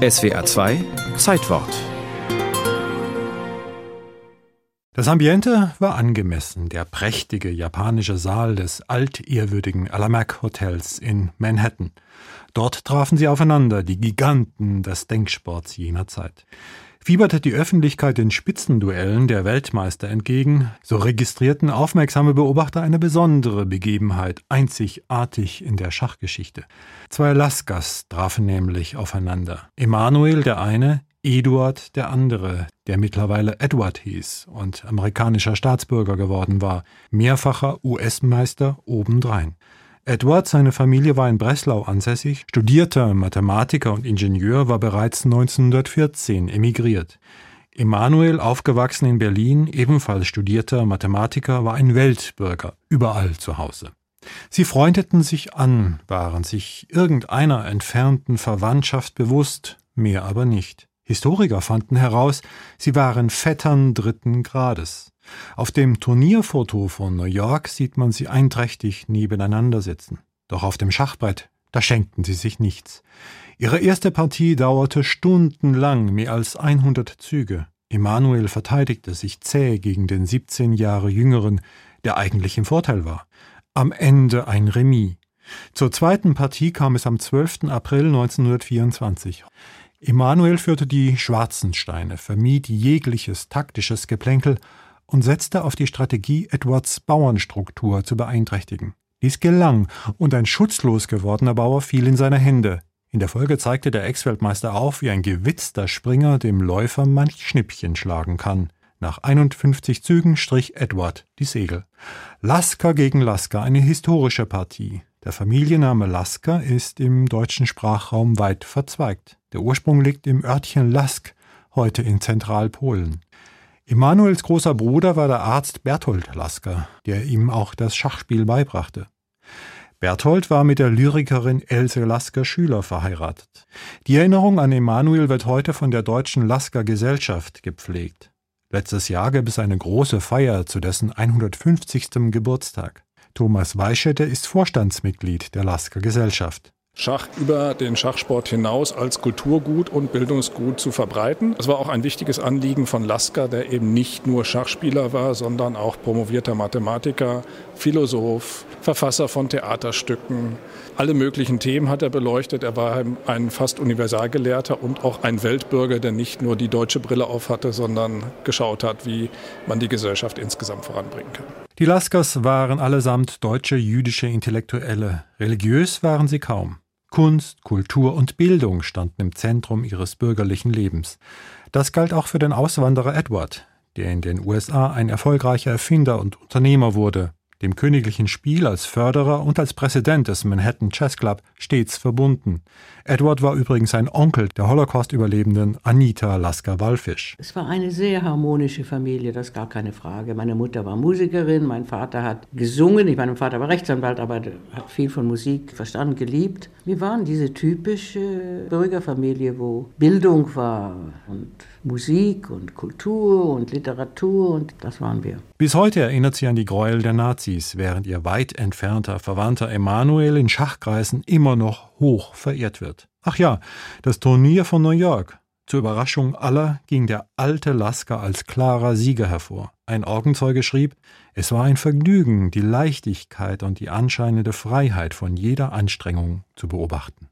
SWA 2 Zeitwort Das Ambiente war angemessen, der prächtige japanische Saal des altehrwürdigen Alamac Hotels in Manhattan. Dort trafen sie aufeinander, die Giganten des Denksports jener Zeit. Fieberte die Öffentlichkeit den Spitzenduellen der Weltmeister entgegen, so registrierten aufmerksame Beobachter eine besondere Begebenheit, einzigartig in der Schachgeschichte. Zwei Laskas trafen nämlich aufeinander. Emanuel der eine, Eduard der andere, der mittlerweile Edward hieß und amerikanischer Staatsbürger geworden war, mehrfacher US-Meister obendrein. Edward, seine Familie war in Breslau ansässig, studierter Mathematiker und Ingenieur, war bereits 1914 emigriert. Emanuel, aufgewachsen in Berlin, ebenfalls studierter Mathematiker, war ein Weltbürger, überall zu Hause. Sie freundeten sich an, waren sich irgendeiner entfernten Verwandtschaft bewusst, mehr aber nicht. Historiker fanden heraus, sie waren Vettern dritten Grades. Auf dem Turnierfoto von New York sieht man sie einträchtig nebeneinander sitzen. Doch auf dem Schachbrett, da schenkten sie sich nichts. Ihre erste Partie dauerte stundenlang, mehr als 100 Züge. Emanuel verteidigte sich zäh gegen den 17 Jahre jüngeren, der eigentlich im Vorteil war. Am Ende ein Remis. Zur zweiten Partie kam es am 12. April 1924. Emanuel führte die schwarzen Steine, vermied jegliches taktisches Geplänkel und setzte auf die Strategie, Edwards Bauernstruktur zu beeinträchtigen. Dies gelang, und ein schutzlos gewordener Bauer fiel in seine Hände. In der Folge zeigte der Ex-Weltmeister auf, wie ein gewitzter Springer dem Läufer manch Schnippchen schlagen kann. Nach 51 Zügen strich Edward die Segel. Lasker gegen Lasker, eine historische Partie. Der Familienname Lasker ist im deutschen Sprachraum weit verzweigt. Der Ursprung liegt im Örtchen Lask, heute in Zentralpolen. Emanuels großer Bruder war der Arzt Berthold Lasker, der ihm auch das Schachspiel beibrachte. Berthold war mit der Lyrikerin Else Lasker Schüler verheiratet. Die Erinnerung an Emanuel wird heute von der Deutschen Lasker Gesellschaft gepflegt. Letztes Jahr gab es eine große Feier zu dessen 150. Geburtstag. Thomas Weischette ist Vorstandsmitglied der Lasker Gesellschaft. Schach über den Schachsport hinaus als Kulturgut und Bildungsgut zu verbreiten. Es war auch ein wichtiges Anliegen von Lasker, der eben nicht nur Schachspieler war, sondern auch promovierter Mathematiker, Philosoph, Verfasser von Theaterstücken. Alle möglichen Themen hat er beleuchtet. Er war ein fast Universalgelehrter und auch ein Weltbürger, der nicht nur die deutsche Brille aufhatte, sondern geschaut hat, wie man die Gesellschaft insgesamt voranbringen kann. Die Laskers waren allesamt deutsche jüdische Intellektuelle. Religiös waren sie kaum. Kunst, Kultur und Bildung standen im Zentrum ihres bürgerlichen Lebens. Das galt auch für den Auswanderer Edward, der in den USA ein erfolgreicher Erfinder und Unternehmer wurde, dem königlichen Spiel als Förderer und als Präsident des Manhattan Chess Club stets verbunden. Edward war übrigens ein Onkel der Holocaust-Überlebenden Anita Lasker-Wallfisch. Es war eine sehr harmonische Familie, das ist gar keine Frage. Meine Mutter war Musikerin, mein Vater hat gesungen. Ich meine, mein Vater war Rechtsanwalt, aber hat viel von Musik verstanden, geliebt. Wir waren diese typische Bürgerfamilie, wo Bildung war und Musik und Kultur und Literatur und das waren wir. Bis heute erinnert sie an die Gräuel der Nazis, während ihr weit entfernter Verwandter Emanuel in Schachkreisen immer noch hoch verehrt wird. Ach ja, das Turnier von New York. Zur Überraschung aller ging der alte Lasker als klarer Sieger hervor. Ein Augenzeuge schrieb, es war ein Vergnügen, die Leichtigkeit und die anscheinende Freiheit von jeder Anstrengung zu beobachten.